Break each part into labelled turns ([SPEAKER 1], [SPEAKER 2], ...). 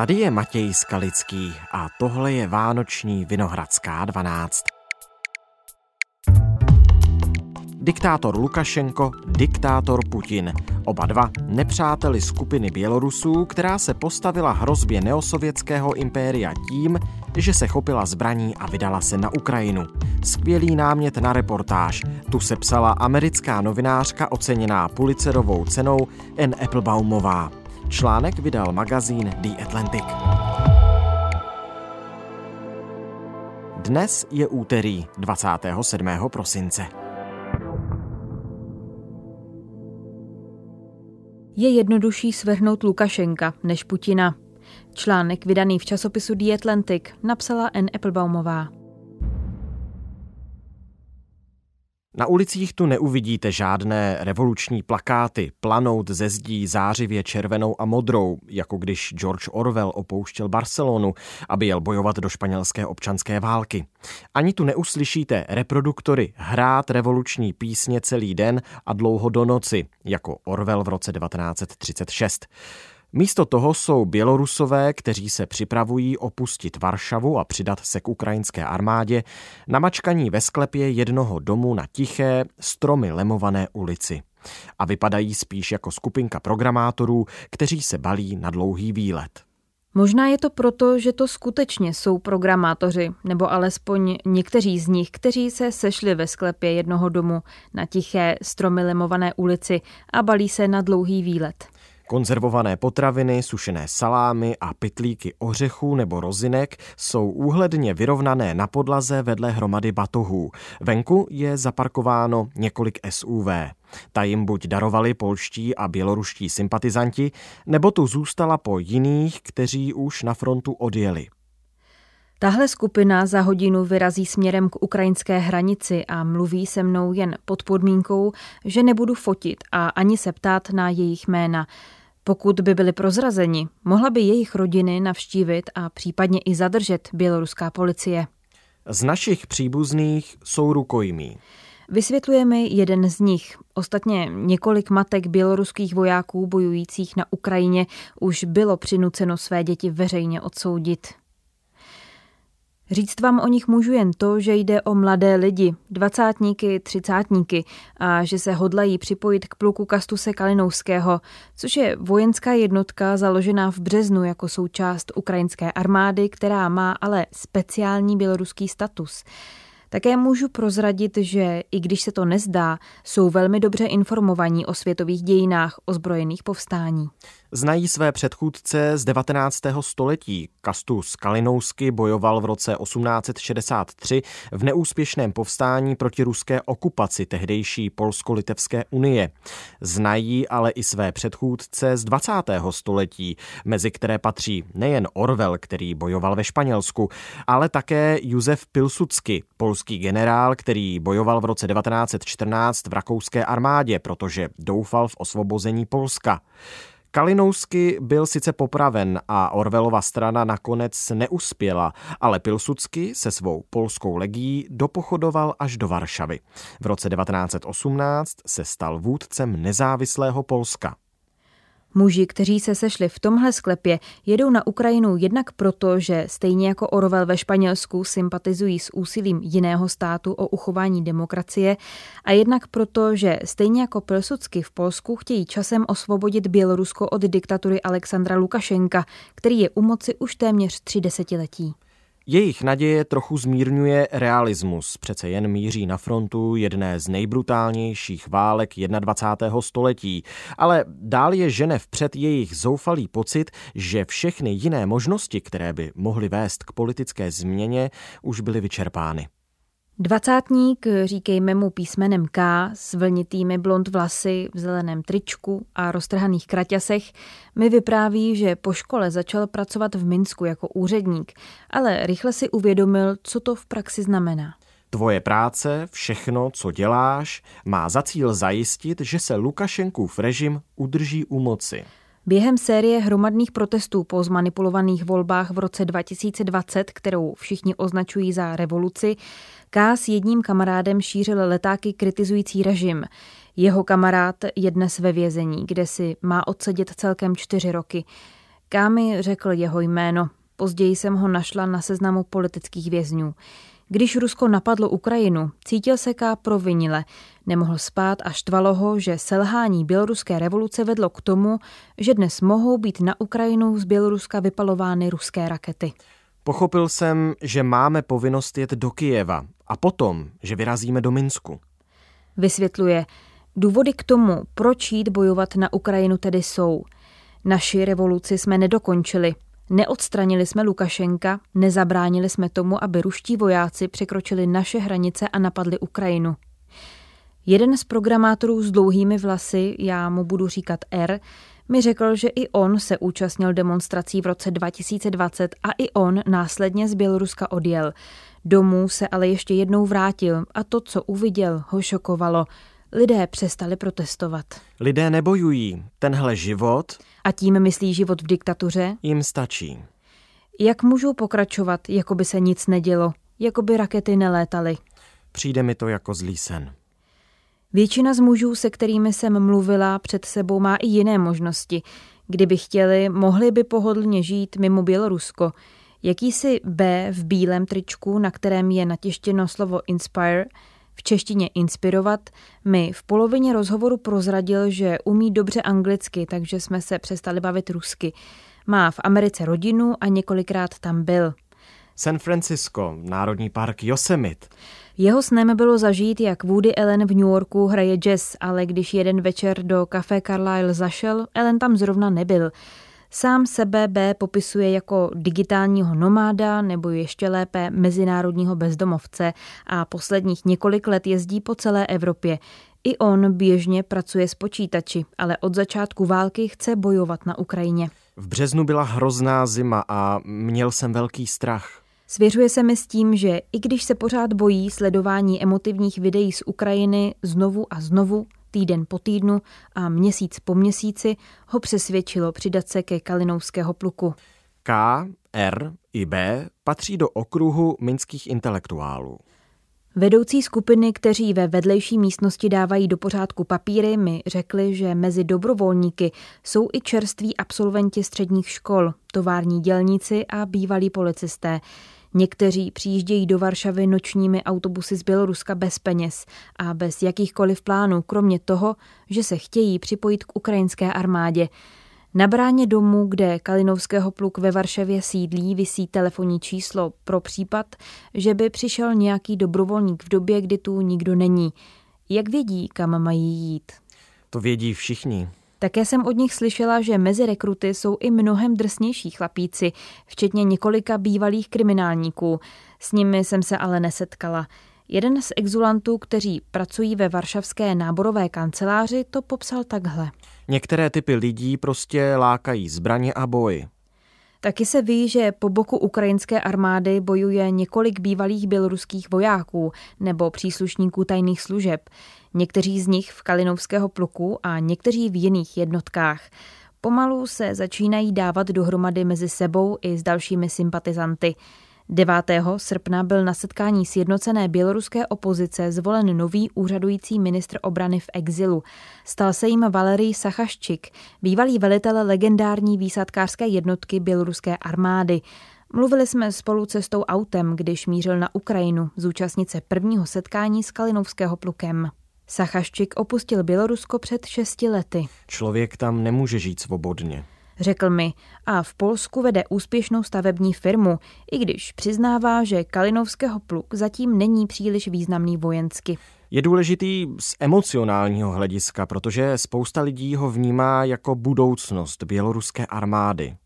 [SPEAKER 1] Tady je Matěj Skalický a tohle je Vánoční Vinohradská 12. Diktátor Lukašenko, diktátor Putin. Oba dva nepřáteli skupiny Bělorusů, která se postavila hrozbě neosovětského impéria tím, že se chopila zbraní a vydala se na Ukrajinu. Skvělý námět na reportáž. Tu se psala americká novinářka oceněná Pulitzerovou cenou N. Applebaumová. Článek vydal magazín The Atlantic. Dnes je úterý 27. prosince.
[SPEAKER 2] Je jednodušší svrhnout Lukašenka než Putina. Článek vydaný v časopisu The Atlantic napsala N. Applebaumová.
[SPEAKER 1] Na ulicích tu neuvidíte žádné revoluční plakáty, planout ze zdí zářivě červenou a modrou, jako když George Orwell opouštěl Barcelonu, aby jel bojovat do španělské občanské války. Ani tu neuslyšíte reproduktory hrát revoluční písně celý den a dlouho do noci, jako Orwell v roce 1936. Místo toho jsou Bělorusové, kteří se připravují opustit Varšavu a přidat se k ukrajinské armádě, namačkaní ve sklepě jednoho domu na tiché, stromy lemované ulici. A vypadají spíš jako skupinka programátorů, kteří se balí na dlouhý výlet.
[SPEAKER 2] Možná je to proto, že to skutečně jsou programátoři, nebo alespoň někteří z nich, kteří se sešli ve sklepě jednoho domu na tiché, stromy lemované ulici a balí se na dlouhý výlet.
[SPEAKER 1] Konzervované potraviny, sušené salámy a pytlíky ořechů nebo rozinek jsou úhledně vyrovnané na podlaze vedle hromady batohů. Venku je zaparkováno několik SUV. Ta jim buď darovali polští a běloruští sympatizanti, nebo tu zůstala po jiných, kteří už na frontu odjeli.
[SPEAKER 2] Tahle skupina za hodinu vyrazí směrem k ukrajinské hranici a mluví se mnou jen pod podmínkou, že nebudu fotit a ani se ptát na jejich jména. Pokud by byli prozrazeni, mohla by jejich rodiny navštívit a případně i zadržet běloruská policie.
[SPEAKER 1] Z našich příbuzných jsou rukojmí.
[SPEAKER 2] Vysvětluje mi jeden z nich. Ostatně několik matek běloruských vojáků bojujících na Ukrajině už bylo přinuceno své děti veřejně odsoudit. Říct vám o nich můžu jen to, že jde o mladé lidi, dvacátníky, třicátníky a že se hodlají připojit k pluku Kastuse Kalinouského, což je vojenská jednotka založená v březnu jako součást ukrajinské armády, která má ale speciální běloruský status. Také můžu prozradit, že i když se to nezdá, jsou velmi dobře informovaní o světových dějinách ozbrojených povstání.
[SPEAKER 1] Znají své předchůdce z 19. století. Kastus Kalinousky bojoval v roce 1863 v neúspěšném povstání proti ruské okupaci tehdejší Polsko-Litevské unie. Znají ale i své předchůdce z 20. století, mezi které patří nejen Orwell, který bojoval ve Španělsku, ale také Josef Pilsudsky, polský generál, který bojoval v roce 1914 v rakouské armádě, protože doufal v osvobození Polska. Kalinousky byl sice popraven a Orvelova strana nakonec neuspěla, ale Pilsudsky se svou polskou legií dopochodoval až do Varšavy. V roce 1918 se stal vůdcem nezávislého Polska.
[SPEAKER 2] Muži, kteří se sešli v tomhle sklepě, jedou na Ukrajinu jednak proto, že stejně jako Orwell ve Španělsku sympatizují s úsilím jiného státu o uchování demokracie a jednak proto, že stejně jako Pilsudsky v Polsku chtějí časem osvobodit Bělorusko od diktatury Alexandra Lukašenka, který je u moci už téměř tři desetiletí.
[SPEAKER 1] Jejich naděje trochu zmírňuje realismus, přece jen míří na frontu jedné z nejbrutálnějších válek 21. století, ale dál je žene vpřed jejich zoufalý pocit, že všechny jiné možnosti, které by mohly vést k politické změně, už byly vyčerpány.
[SPEAKER 2] Dvacátník, říkejme mu písmenem K, s vlnitými blond vlasy, v zeleném tričku a roztrhaných kraťasech, mi vypráví, že po škole začal pracovat v Minsku jako úředník, ale rychle si uvědomil, co to v praxi znamená.
[SPEAKER 1] Tvoje práce, všechno, co děláš, má za cíl zajistit, že se Lukašenkův režim udrží u moci.
[SPEAKER 2] Během série hromadných protestů po zmanipulovaných volbách v roce 2020, kterou všichni označují za revoluci, K s jedním kamarádem šířil letáky kritizující režim. Jeho kamarád je dnes ve vězení, kde si má odsedět celkem čtyři roky. Kámi řekl jeho jméno. Později jsem ho našla na seznamu politických vězňů. Když Rusko napadlo Ukrajinu, cítil se K. provinile. Nemohl spát a štvalo ho, že selhání běloruské revoluce vedlo k tomu, že dnes mohou být na Ukrajinu z Běloruska vypalovány ruské rakety.
[SPEAKER 1] Pochopil jsem, že máme povinnost jet do Kijeva a potom, že vyrazíme do Minsku.
[SPEAKER 2] Vysvětluje, důvody k tomu, proč jít bojovat na Ukrajinu tedy jsou. Naši revoluci jsme nedokončili, Neodstranili jsme Lukašenka, nezabránili jsme tomu, aby ruští vojáci překročili naše hranice a napadli Ukrajinu. Jeden z programátorů s dlouhými vlasy, já mu budu říkat R, mi řekl, že i on se účastnil demonstrací v roce 2020 a i on následně z Běloruska odjel. Domů se ale ještě jednou vrátil a to, co uviděl, ho šokovalo. Lidé přestali protestovat.
[SPEAKER 1] Lidé nebojují. Tenhle život...
[SPEAKER 2] A tím myslí život v diktatuře?
[SPEAKER 1] Jim stačí.
[SPEAKER 2] Jak můžou pokračovat, jako by se nic nedělo, jako by rakety nelétaly?
[SPEAKER 1] Přijde mi to jako zlý sen.
[SPEAKER 2] Většina z mužů, se kterými jsem mluvila, před sebou má i jiné možnosti. Kdyby chtěli, mohli by pohodlně žít mimo Bělorusko. Jakýsi B v bílém tričku, na kterém je natěštěno slovo Inspire, v češtině inspirovat, mi v polovině rozhovoru prozradil, že umí dobře anglicky, takže jsme se přestali bavit rusky. Má v Americe rodinu a několikrát tam byl.
[SPEAKER 1] San Francisco, Národní park Yosemite.
[SPEAKER 2] Jeho snem bylo zažít, jak Woody Allen v New Yorku hraje jazz, ale když jeden večer do kafe Carlyle zašel, Ellen tam zrovna nebyl. Sám sebe B popisuje jako digitálního nomáda nebo ještě lépe mezinárodního bezdomovce a posledních několik let jezdí po celé Evropě. I on běžně pracuje s počítači, ale od začátku války chce bojovat na Ukrajině.
[SPEAKER 1] V březnu byla hrozná zima a měl jsem velký strach.
[SPEAKER 2] Svěřuje se mi s tím, že i když se pořád bojí sledování emotivních videí z Ukrajiny znovu a znovu, týden po týdnu a měsíc po měsíci ho přesvědčilo přidat se ke Kalinouského pluku.
[SPEAKER 1] K, R i B patří do okruhu minských intelektuálů.
[SPEAKER 2] Vedoucí skupiny, kteří ve vedlejší místnosti dávají do pořádku papíry, mi řekli, že mezi dobrovolníky jsou i čerství absolventi středních škol, tovární dělníci a bývalí policisté. Někteří přijíždějí do Varšavy nočními autobusy z Běloruska bez peněz a bez jakýchkoliv plánů, kromě toho, že se chtějí připojit k ukrajinské armádě. Na bráně domu, kde Kalinovského pluk ve Varšavě sídlí, visí telefonní číslo pro případ, že by přišel nějaký dobrovolník v době, kdy tu nikdo není. Jak vědí, kam mají jít?
[SPEAKER 1] To vědí všichni.
[SPEAKER 2] Také jsem od nich slyšela, že mezi rekruty jsou i mnohem drsnější chlapíci, včetně několika bývalých kriminálníků. S nimi jsem se ale nesetkala. Jeden z exulantů, kteří pracují ve varšavské náborové kanceláři, to popsal takhle.
[SPEAKER 1] Některé typy lidí prostě lákají zbraně a boj.
[SPEAKER 2] Taky se ví, že po boku ukrajinské armády bojuje několik bývalých běloruských vojáků nebo příslušníků tajných služeb. Někteří z nich v Kalinovského pluku a někteří v jiných jednotkách. Pomalu se začínají dávat dohromady mezi sebou i s dalšími sympatizanty. 9. srpna byl na setkání sjednocené běloruské opozice zvolen nový úřadující ministr obrany v exilu. Stal se jim Valerij Sachaščik, bývalý velitel legendární výsadkářské jednotky běloruské armády. Mluvili jsme spolu cestou autem, když mířil na Ukrajinu zúčastnit se prvního setkání s Kalinovského plukem. Sachaščik opustil Bělorusko před šesti lety.
[SPEAKER 1] Člověk tam nemůže žít svobodně
[SPEAKER 2] řekl mi, a v Polsku vede úspěšnou stavební firmu, i když přiznává, že Kalinovského pluk zatím není příliš významný vojensky.
[SPEAKER 1] Je důležitý z emocionálního hlediska, protože spousta lidí ho vnímá jako budoucnost běloruské armády.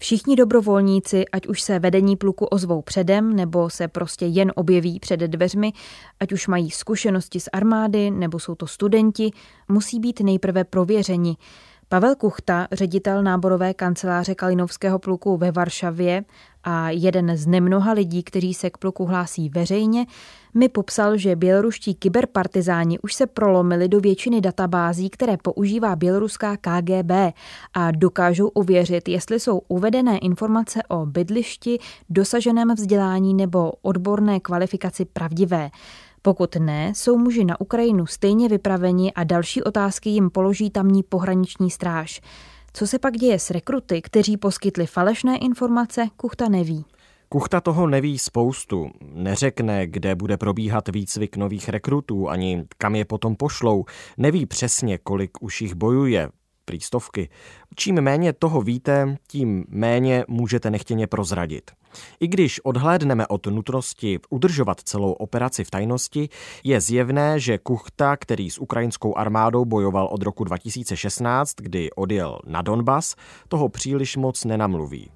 [SPEAKER 2] Všichni dobrovolníci, ať už se vedení pluku ozvou předem, nebo se prostě jen objeví před dveřmi, ať už mají zkušenosti z armády, nebo jsou to studenti, musí být nejprve prověřeni. Pavel Kuchta, ředitel náborové kanceláře Kalinovského pluku ve Varšavě a jeden z nemnoha lidí, kteří se k pluku hlásí veřejně, mi popsal, že běloruští kyberpartizáni už se prolomili do většiny databází, které používá běloruská KGB a dokážou ověřit, jestli jsou uvedené informace o bydlišti, dosaženém vzdělání nebo odborné kvalifikaci pravdivé. Pokud ne, jsou muži na Ukrajinu stejně vypraveni a další otázky jim položí tamní pohraniční stráž. Co se pak děje s rekruty, kteří poskytli falešné informace, Kuchta neví.
[SPEAKER 1] Kuchta toho neví spoustu. Neřekne, kde bude probíhat výcvik nových rekrutů, ani kam je potom pošlou. Neví přesně, kolik už jich bojuje. Prý. Čím méně toho víte, tím méně můžete nechtěně prozradit. I když odhlédneme od nutnosti udržovat celou operaci v tajnosti, je zjevné, že Kuchta, který s ukrajinskou armádou bojoval od roku 2016, kdy odjel na Donbas, toho příliš moc nenamluví.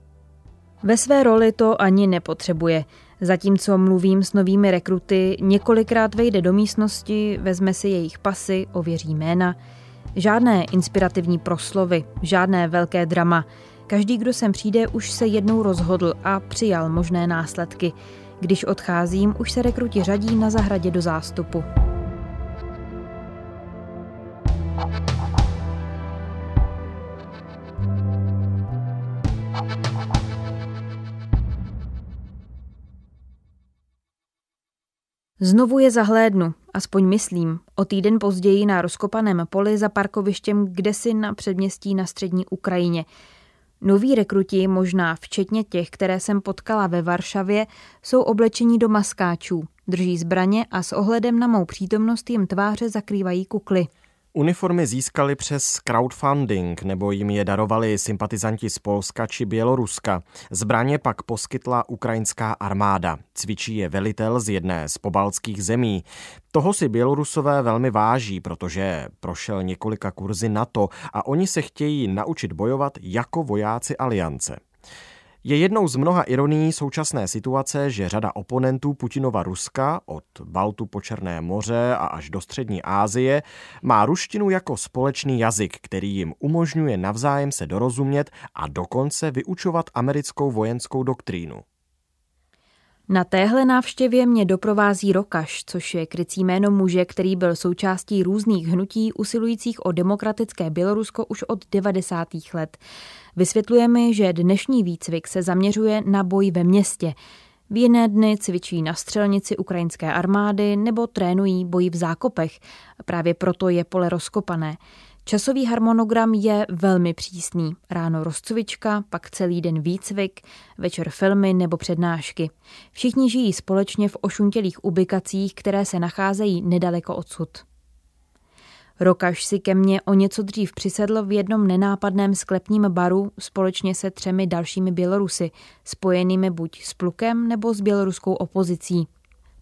[SPEAKER 2] Ve své roli to ani nepotřebuje. Zatímco mluvím s novými rekruty, několikrát vejde do místnosti, vezme si jejich pasy, ověří jména. Žádné inspirativní proslovy, žádné velké drama. Každý, kdo sem přijde, už se jednou rozhodl a přijal možné následky. Když odcházím, už se rekruti řadí na zahradě do zástupu. Znovu je zahlédnu, aspoň myslím, o týden později na rozkopaném poli za parkovištěm kdesi na předměstí na střední Ukrajině. Noví rekruti, možná včetně těch, které jsem potkala ve Varšavě, jsou oblečení do maskáčů, drží zbraně a s ohledem na mou přítomnost jim tváře zakrývají kukly.
[SPEAKER 1] Uniformy získali přes crowdfunding nebo jim je darovali sympatizanti z Polska či Běloruska. Zbraně pak poskytla ukrajinská armáda. Cvičí je velitel z jedné z pobaltských zemí. Toho si Bělorusové velmi váží, protože prošel několika kurzy NATO a oni se chtějí naučit bojovat jako vojáci aliance. Je jednou z mnoha ironií současné situace, že řada oponentů Putinova Ruska, od Baltu po Černé moře a až do střední Asie, má ruštinu jako společný jazyk, který jim umožňuje navzájem se dorozumět a dokonce vyučovat americkou vojenskou doktrínu.
[SPEAKER 2] Na téhle návštěvě mě doprovází Rokaš, což je krycí jméno muže, který byl součástí různých hnutí usilujících o demokratické Bělorusko už od 90. let. Vysvětluje mi, že dnešní výcvik se zaměřuje na boj ve městě. V jiné dny cvičí na střelnici ukrajinské armády nebo trénují boji v zákopech. Právě proto je pole rozkopané. Časový harmonogram je velmi přísný. Ráno rozcvička, pak celý den výcvik, večer filmy nebo přednášky. Všichni žijí společně v ošuntělých ubikacích, které se nacházejí nedaleko odsud. Rokaš si ke mně o něco dřív přisedl v jednom nenápadném sklepním baru společně se třemi dalšími Bělorusy, spojenými buď s plukem nebo s běloruskou opozicí.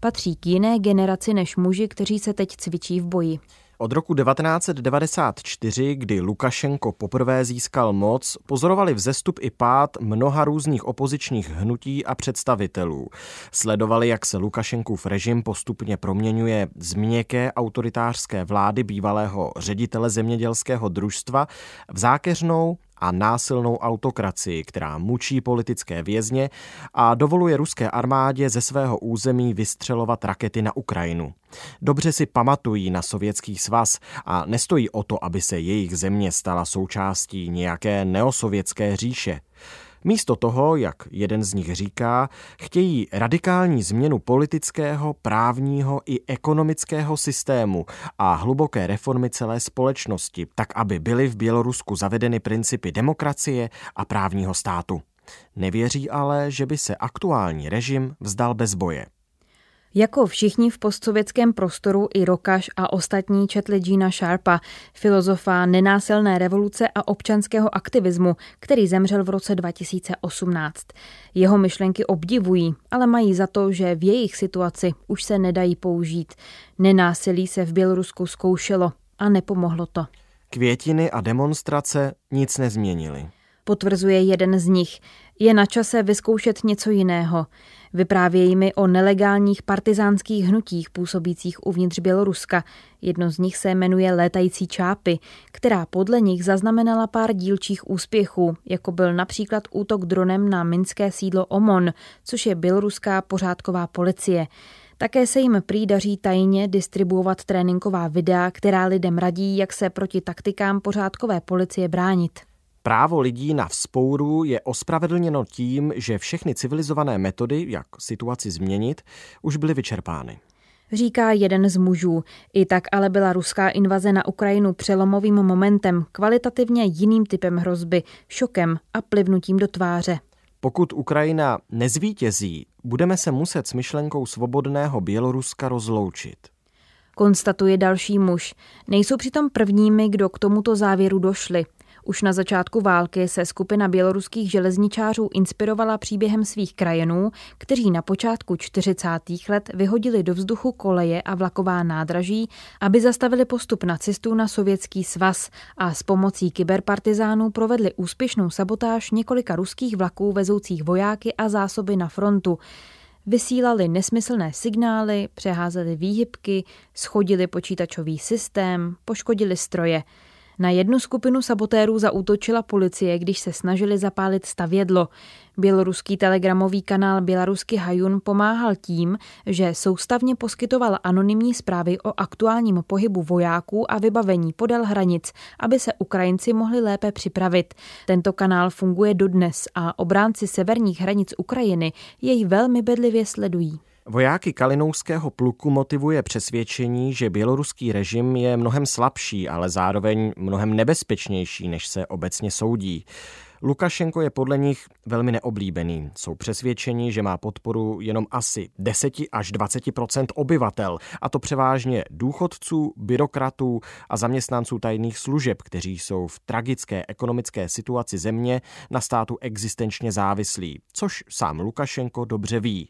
[SPEAKER 2] Patří k jiné generaci než muži, kteří se teď cvičí v boji.
[SPEAKER 1] Od roku 1994, kdy Lukašenko poprvé získal moc, pozorovali vzestup i pád mnoha různých opozičních hnutí a představitelů. Sledovali, jak se Lukašenkův režim postupně proměňuje z měkké autoritářské vlády bývalého ředitele zemědělského družstva v zákeřnou a násilnou autokracii, která mučí politické vězně a dovoluje ruské armádě ze svého území vystřelovat rakety na Ukrajinu. Dobře si pamatují na sovětský svaz a nestojí o to, aby se jejich země stala součástí nějaké neosovětské říše. Místo toho, jak jeden z nich říká, chtějí radikální změnu politického, právního i ekonomického systému a hluboké reformy celé společnosti, tak aby byly v Bělorusku zavedeny principy demokracie a právního státu. Nevěří ale, že by se aktuální režim vzdal bez boje.
[SPEAKER 2] Jako všichni v postsovětském prostoru i Rokaš a ostatní četli Gina Sharpa, filozofa nenásilné revoluce a občanského aktivismu, který zemřel v roce 2018. Jeho myšlenky obdivují, ale mají za to, že v jejich situaci už se nedají použít. Nenásilí se v Bělorusku zkoušelo a nepomohlo to.
[SPEAKER 1] Květiny a demonstrace nic nezměnily.
[SPEAKER 2] Potvrzuje jeden z nich. Je na čase vyzkoušet něco jiného. Vyprávějí mi o nelegálních partizánských hnutích působících uvnitř Běloruska. Jedno z nich se jmenuje Létající čápy, která podle nich zaznamenala pár dílčích úspěchů, jako byl například útok dronem na minské sídlo Omon, což je běloruská pořádková policie. Také se jim prý daří tajně distribuovat tréninková videa, která lidem radí, jak se proti taktikám pořádkové policie bránit.
[SPEAKER 1] Právo lidí na vzpouru je ospravedlněno tím, že všechny civilizované metody, jak situaci změnit, už byly vyčerpány.
[SPEAKER 2] říká jeden z mužů. I tak ale byla ruská invaze na Ukrajinu přelomovým momentem, kvalitativně jiným typem hrozby, šokem a plivnutím do tváře.
[SPEAKER 1] Pokud Ukrajina nezvítězí, budeme se muset s myšlenkou svobodného Běloruska rozloučit.
[SPEAKER 2] Konstatuje další muž. Nejsou přitom prvními, kdo k tomuto závěru došli. Už na začátku války se skupina běloruských železničářů inspirovala příběhem svých krajenů, kteří na počátku 40. let vyhodili do vzduchu koleje a vlaková nádraží, aby zastavili postup nacistů na sovětský svaz a s pomocí kyberpartizánů provedli úspěšnou sabotáž několika ruských vlaků vezoucích vojáky a zásoby na frontu. Vysílali nesmyslné signály, přeházeli výhybky, schodili počítačový systém, poškodili stroje – na jednu skupinu sabotérů zaútočila policie, když se snažili zapálit stavědlo. Běloruský telegramový kanál Bělarusky Hajun pomáhal tím, že soustavně poskytoval anonymní zprávy o aktuálním pohybu vojáků a vybavení podél hranic, aby se Ukrajinci mohli lépe připravit. Tento kanál funguje dodnes a obránci severních hranic Ukrajiny jej velmi bedlivě sledují.
[SPEAKER 1] Vojáky Kalinouského pluku motivuje přesvědčení, že běloruský režim je mnohem slabší, ale zároveň mnohem nebezpečnější, než se obecně soudí. Lukašenko je podle nich velmi neoblíbený. Jsou přesvědčeni, že má podporu jenom asi 10 až 20% obyvatel, a to převážně důchodců, byrokratů a zaměstnanců tajných služeb, kteří jsou v tragické ekonomické situaci země na státu existenčně závislí, což sám Lukašenko dobře ví.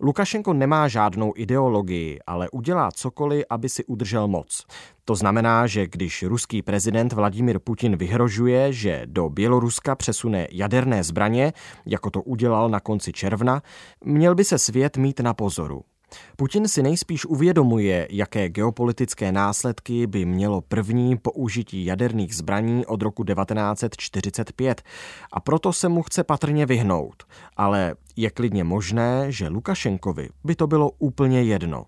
[SPEAKER 1] Lukašenko nemá žádnou ideologii, ale udělá cokoliv, aby si udržel moc. To znamená, že když ruský prezident Vladimir Putin vyhrožuje, že do Běloruska přesune jaderné zbraně, jako to udělal na konci června, měl by se svět mít na pozoru. Putin si nejspíš uvědomuje, jaké geopolitické následky by mělo první použití jaderných zbraní od roku 1945 a proto se mu chce patrně vyhnout. Ale je klidně možné, že Lukašenkovi by to bylo úplně jedno.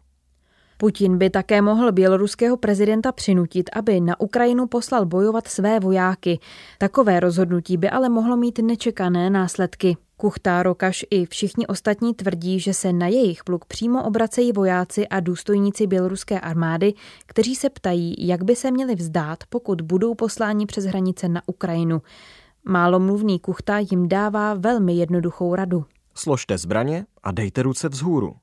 [SPEAKER 2] Putin by také mohl běloruského prezidenta přinutit, aby na Ukrajinu poslal bojovat své vojáky. Takové rozhodnutí by ale mohlo mít nečekané následky. Kuchta, Rokaš i všichni ostatní tvrdí, že se na jejich pluk přímo obracejí vojáci a důstojníci běloruské armády, kteří se ptají, jak by se měli vzdát, pokud budou posláni přes hranice na Ukrajinu. Málomluvný Kuchta jim dává velmi jednoduchou radu.
[SPEAKER 1] Složte zbraně a dejte ruce vzhůru.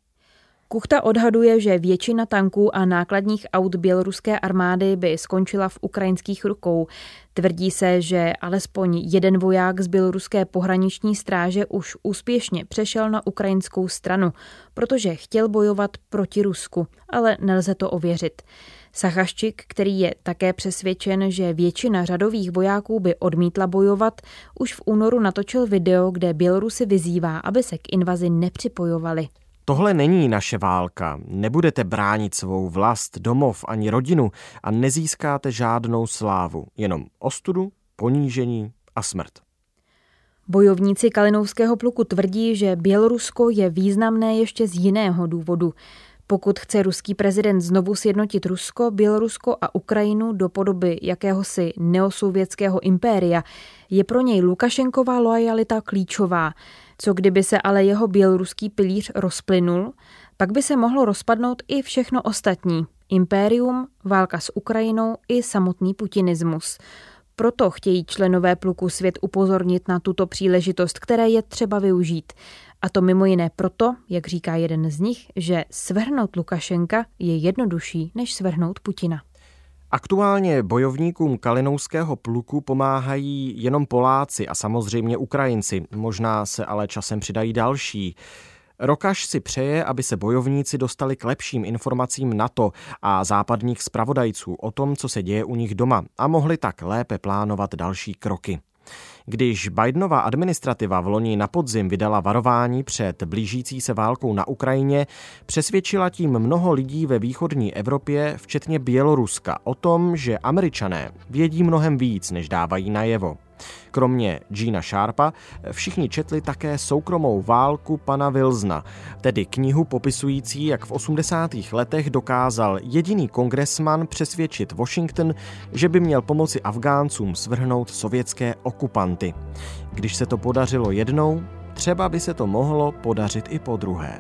[SPEAKER 2] Kuchta odhaduje, že většina tanků a nákladních aut běloruské armády by skončila v ukrajinských rukou. Tvrdí se, že alespoň jeden voják z běloruské pohraniční stráže už úspěšně přešel na ukrajinskou stranu, protože chtěl bojovat proti Rusku, ale nelze to ověřit. Sachaščik, který je také přesvědčen, že většina řadových vojáků by odmítla bojovat, už v únoru natočil video, kde Bělorusy vyzývá, aby se k invazi nepřipojovali.
[SPEAKER 1] Tohle není naše válka. Nebudete bránit svou vlast, domov ani rodinu a nezískáte žádnou slávu. Jenom ostudu, ponížení a smrt.
[SPEAKER 2] Bojovníci Kalinovského pluku tvrdí, že Bělorusko je významné ještě z jiného důvodu. Pokud chce ruský prezident znovu sjednotit Rusko, Bělorusko a Ukrajinu do podoby jakéhosi neosovětského impéria, je pro něj Lukašenková lojalita klíčová. Co kdyby se ale jeho běloruský pilíř rozplynul, pak by se mohlo rozpadnout i všechno ostatní. Impérium, válka s Ukrajinou i samotný putinismus. Proto chtějí členové pluku svět upozornit na tuto příležitost, které je třeba využít. A to mimo jiné proto, jak říká jeden z nich, že svrhnout Lukašenka je jednodušší, než svrhnout Putina.
[SPEAKER 1] Aktuálně bojovníkům Kalinouského pluku pomáhají jenom Poláci a samozřejmě Ukrajinci, možná se ale časem přidají další. Rokaš si přeje, aby se bojovníci dostali k lepším informacím NATO a západních zpravodajců o tom, co se děje u nich doma a mohli tak lépe plánovat další kroky. Když Bidenova administrativa v loni na podzim vydala varování před blížící se válkou na Ukrajině, přesvědčila tím mnoho lidí ve východní Evropě, včetně Běloruska, o tom, že američané vědí mnohem víc, než dávají najevo. Kromě Gina Sharpa všichni četli také soukromou válku pana Wilsona, tedy knihu popisující, jak v 80. letech dokázal jediný kongresman přesvědčit Washington, že by měl pomoci Afgáncům svrhnout sovětské okupanty. Když se to podařilo jednou, třeba by se to mohlo podařit i po druhé.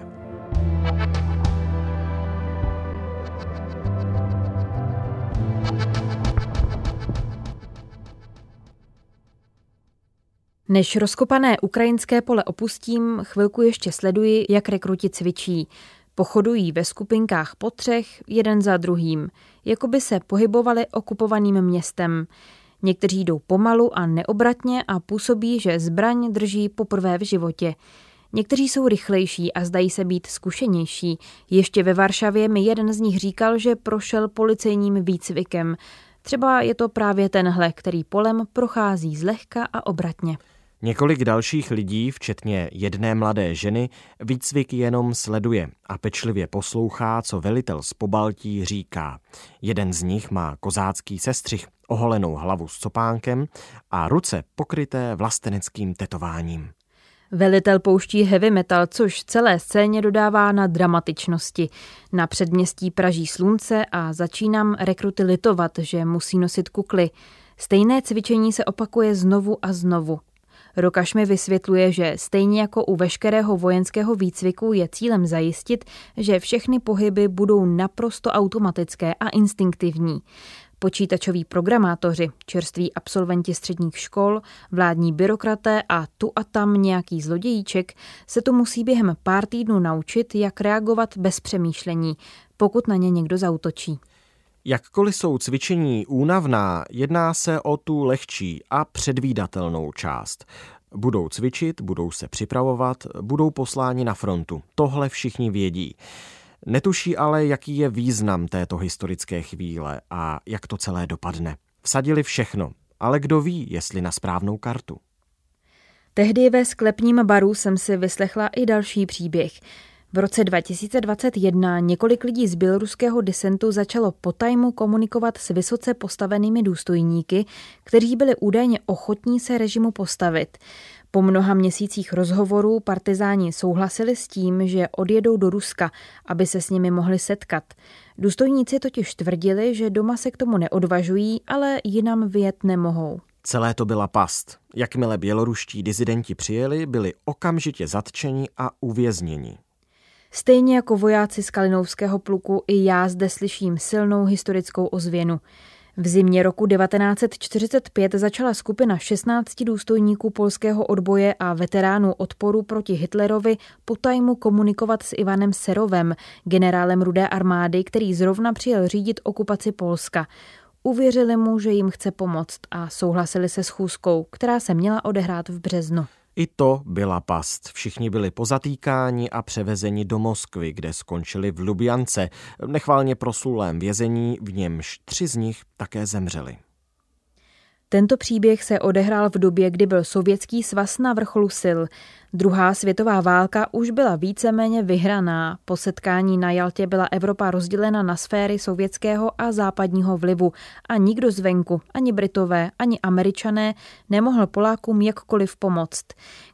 [SPEAKER 2] Než rozkopané ukrajinské pole opustím, chvilku ještě sleduji, jak rekruti cvičí. Pochodují ve skupinkách po třech, jeden za druhým, jako by se pohybovali okupovaným městem. Někteří jdou pomalu a neobratně a působí, že zbraň drží poprvé v životě. Někteří jsou rychlejší a zdají se být zkušenější. Ještě ve Varšavě mi jeden z nich říkal, že prošel policejním výcvikem. Třeba je to právě tenhle, který polem prochází zlehka a obratně.
[SPEAKER 1] Několik dalších lidí, včetně jedné mladé ženy, výcvik jenom sleduje a pečlivě poslouchá, co velitel z Pobaltí říká. Jeden z nich má kozácký sestřih, oholenou hlavu s copánkem a ruce pokryté vlasteneckým tetováním.
[SPEAKER 2] Velitel pouští heavy metal, což celé scéně dodává na dramatičnosti. Na předměstí praží slunce a začínám rekruty litovat, že musí nosit kukly. Stejné cvičení se opakuje znovu a znovu. Rokaš mi vysvětluje, že stejně jako u veškerého vojenského výcviku je cílem zajistit, že všechny pohyby budou naprosto automatické a instinktivní. Počítačoví programátoři, čerství absolventi středních škol, vládní byrokraté a tu a tam nějaký zlodějíček se tu musí během pár týdnů naučit, jak reagovat bez přemýšlení, pokud na ně někdo zautočí.
[SPEAKER 1] Jakkoliv jsou cvičení únavná, jedná se o tu lehčí a předvídatelnou část. Budou cvičit, budou se připravovat, budou posláni na frontu. Tohle všichni vědí. Netuší ale, jaký je význam této historické chvíle a jak to celé dopadne. Vsadili všechno, ale kdo ví, jestli na správnou kartu.
[SPEAKER 2] Tehdy ve sklepním baru jsem si vyslechla i další příběh. V roce 2021 několik lidí z běloruského disentu začalo po tajmu komunikovat s vysoce postavenými důstojníky, kteří byli údajně ochotní se režimu postavit. Po mnoha měsících rozhovorů partizáni souhlasili s tím, že odjedou do Ruska, aby se s nimi mohli setkat. Důstojníci totiž tvrdili, že doma se k tomu neodvažují, ale jinam vyjet nemohou.
[SPEAKER 1] Celé to byla past. Jakmile běloruští dizidenti přijeli, byli okamžitě zatčeni a uvězněni.
[SPEAKER 2] Stejně jako vojáci z Kalinovského pluku i já zde slyším silnou historickou ozvěnu. V zimě roku 1945 začala skupina 16 důstojníků polského odboje a veteránů odporu proti Hitlerovi potajmu komunikovat s Ivanem Serovem, generálem Rudé armády, který zrovna přijel řídit okupaci Polska. Uvěřili mu, že jim chce pomoct a souhlasili se schůzkou, která se měla odehrát v březnu.
[SPEAKER 1] I to byla past. Všichni byli pozatýkáni a převezeni do Moskvy, kde skončili v Lubjance, nechválně proslulém vězení, v němž tři z nich také zemřeli.
[SPEAKER 2] Tento příběh se odehrál v době, kdy byl sovětský svaz na vrcholu sil. Druhá světová válka už byla víceméně vyhraná. Po setkání na Jaltě byla Evropa rozdělena na sféry sovětského a západního vlivu a nikdo zvenku, ani Britové, ani Američané, nemohl Polákům jakkoliv pomoct.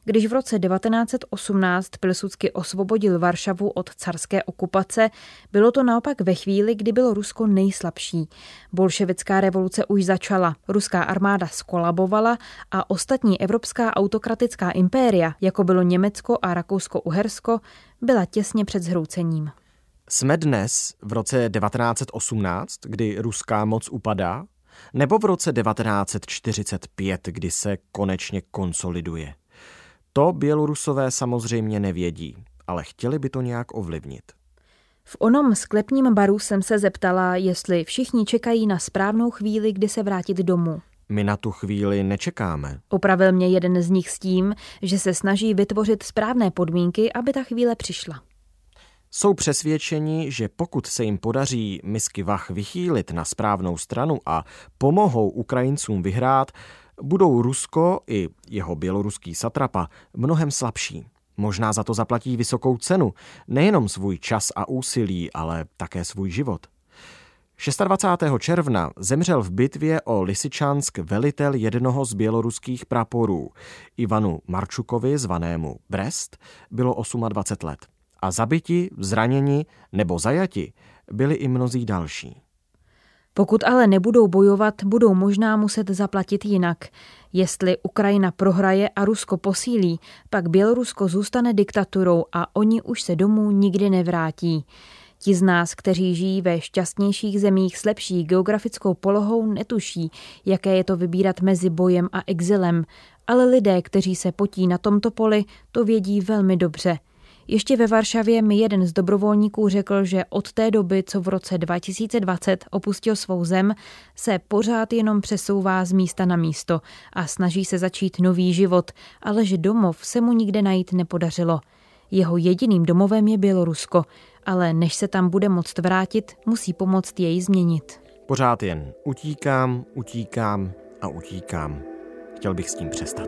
[SPEAKER 2] Když v roce 1918 Pilsudsky osvobodil Varšavu od carské okupace, bylo to naopak ve chvíli, kdy bylo Rusko nejslabší. Bolševická revoluce už začala, ruská armáda skolabovala a ostatní evropská autokratická impéria, jako bylo Německo a Rakousko-Uhersko, byla těsně před zhroucením.
[SPEAKER 1] Jsme dnes v roce 1918, kdy ruská moc upadá, nebo v roce 1945, kdy se konečně konsoliduje? To Bělorusové samozřejmě nevědí, ale chtěli by to nějak ovlivnit.
[SPEAKER 2] V onom sklepním baru jsem se zeptala, jestli všichni čekají na správnou chvíli, kdy se vrátit domů.
[SPEAKER 1] My na tu chvíli nečekáme.
[SPEAKER 2] Opravil mě jeden z nich s tím, že se snaží vytvořit správné podmínky, aby ta chvíle přišla.
[SPEAKER 1] Jsou přesvědčeni, že pokud se jim podaří misky vach vychýlit na správnou stranu a pomohou Ukrajincům vyhrát, budou Rusko i jeho běloruský satrapa mnohem slabší. Možná za to zaplatí vysokou cenu, nejenom svůj čas a úsilí, ale také svůj život. 26. června zemřel v bitvě o Lysyčansk velitel jednoho z běloruských praporů. Ivanu Marčukovi, zvanému Brest, bylo 28 let. A zabiti, zraněni nebo zajati byli i mnozí další.
[SPEAKER 2] Pokud ale nebudou bojovat, budou možná muset zaplatit jinak. Jestli Ukrajina prohraje a Rusko posílí, pak Bělorusko zůstane diktaturou a oni už se domů nikdy nevrátí. Ti z nás, kteří žijí ve šťastnějších zemích s lepší geografickou polohou, netuší, jaké je to vybírat mezi bojem a exilem ale lidé, kteří se potí na tomto poli, to vědí velmi dobře. Ještě ve Varšavě mi jeden z dobrovolníků řekl, že od té doby, co v roce 2020 opustil svou zem, se pořád jenom přesouvá z místa na místo a snaží se začít nový život, ale že domov se mu nikde najít nepodařilo. Jeho jediným domovem je Bělorusko, ale než se tam bude moct vrátit, musí pomoct jej změnit.
[SPEAKER 1] Pořád jen utíkám, utíkám a utíkám. Chtěl bych s tím přestat.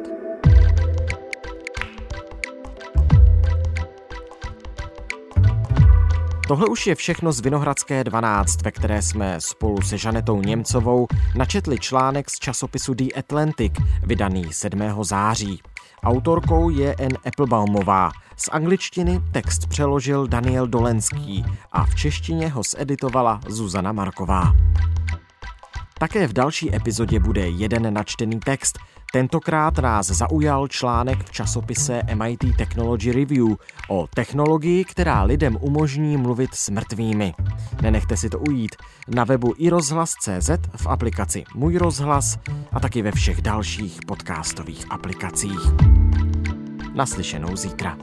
[SPEAKER 1] Tohle už je všechno z Vinohradské 12, ve které jsme spolu se Žanetou Němcovou načetli článek z časopisu The Atlantic, vydaný 7. září. Autorkou je N. Applebaumová. Z angličtiny text přeložil Daniel Dolenský a v češtině ho zeditovala Zuzana Marková. Také v další epizodě bude jeden načtený text. Tentokrát nás zaujal článek v časopise MIT Technology Review o technologii, která lidem umožní mluvit s mrtvými. Nenechte si to ujít na webu i rozhlas.cz v aplikaci Můj rozhlas a taky ve všech dalších podcastových aplikacích. Naslyšenou zítra.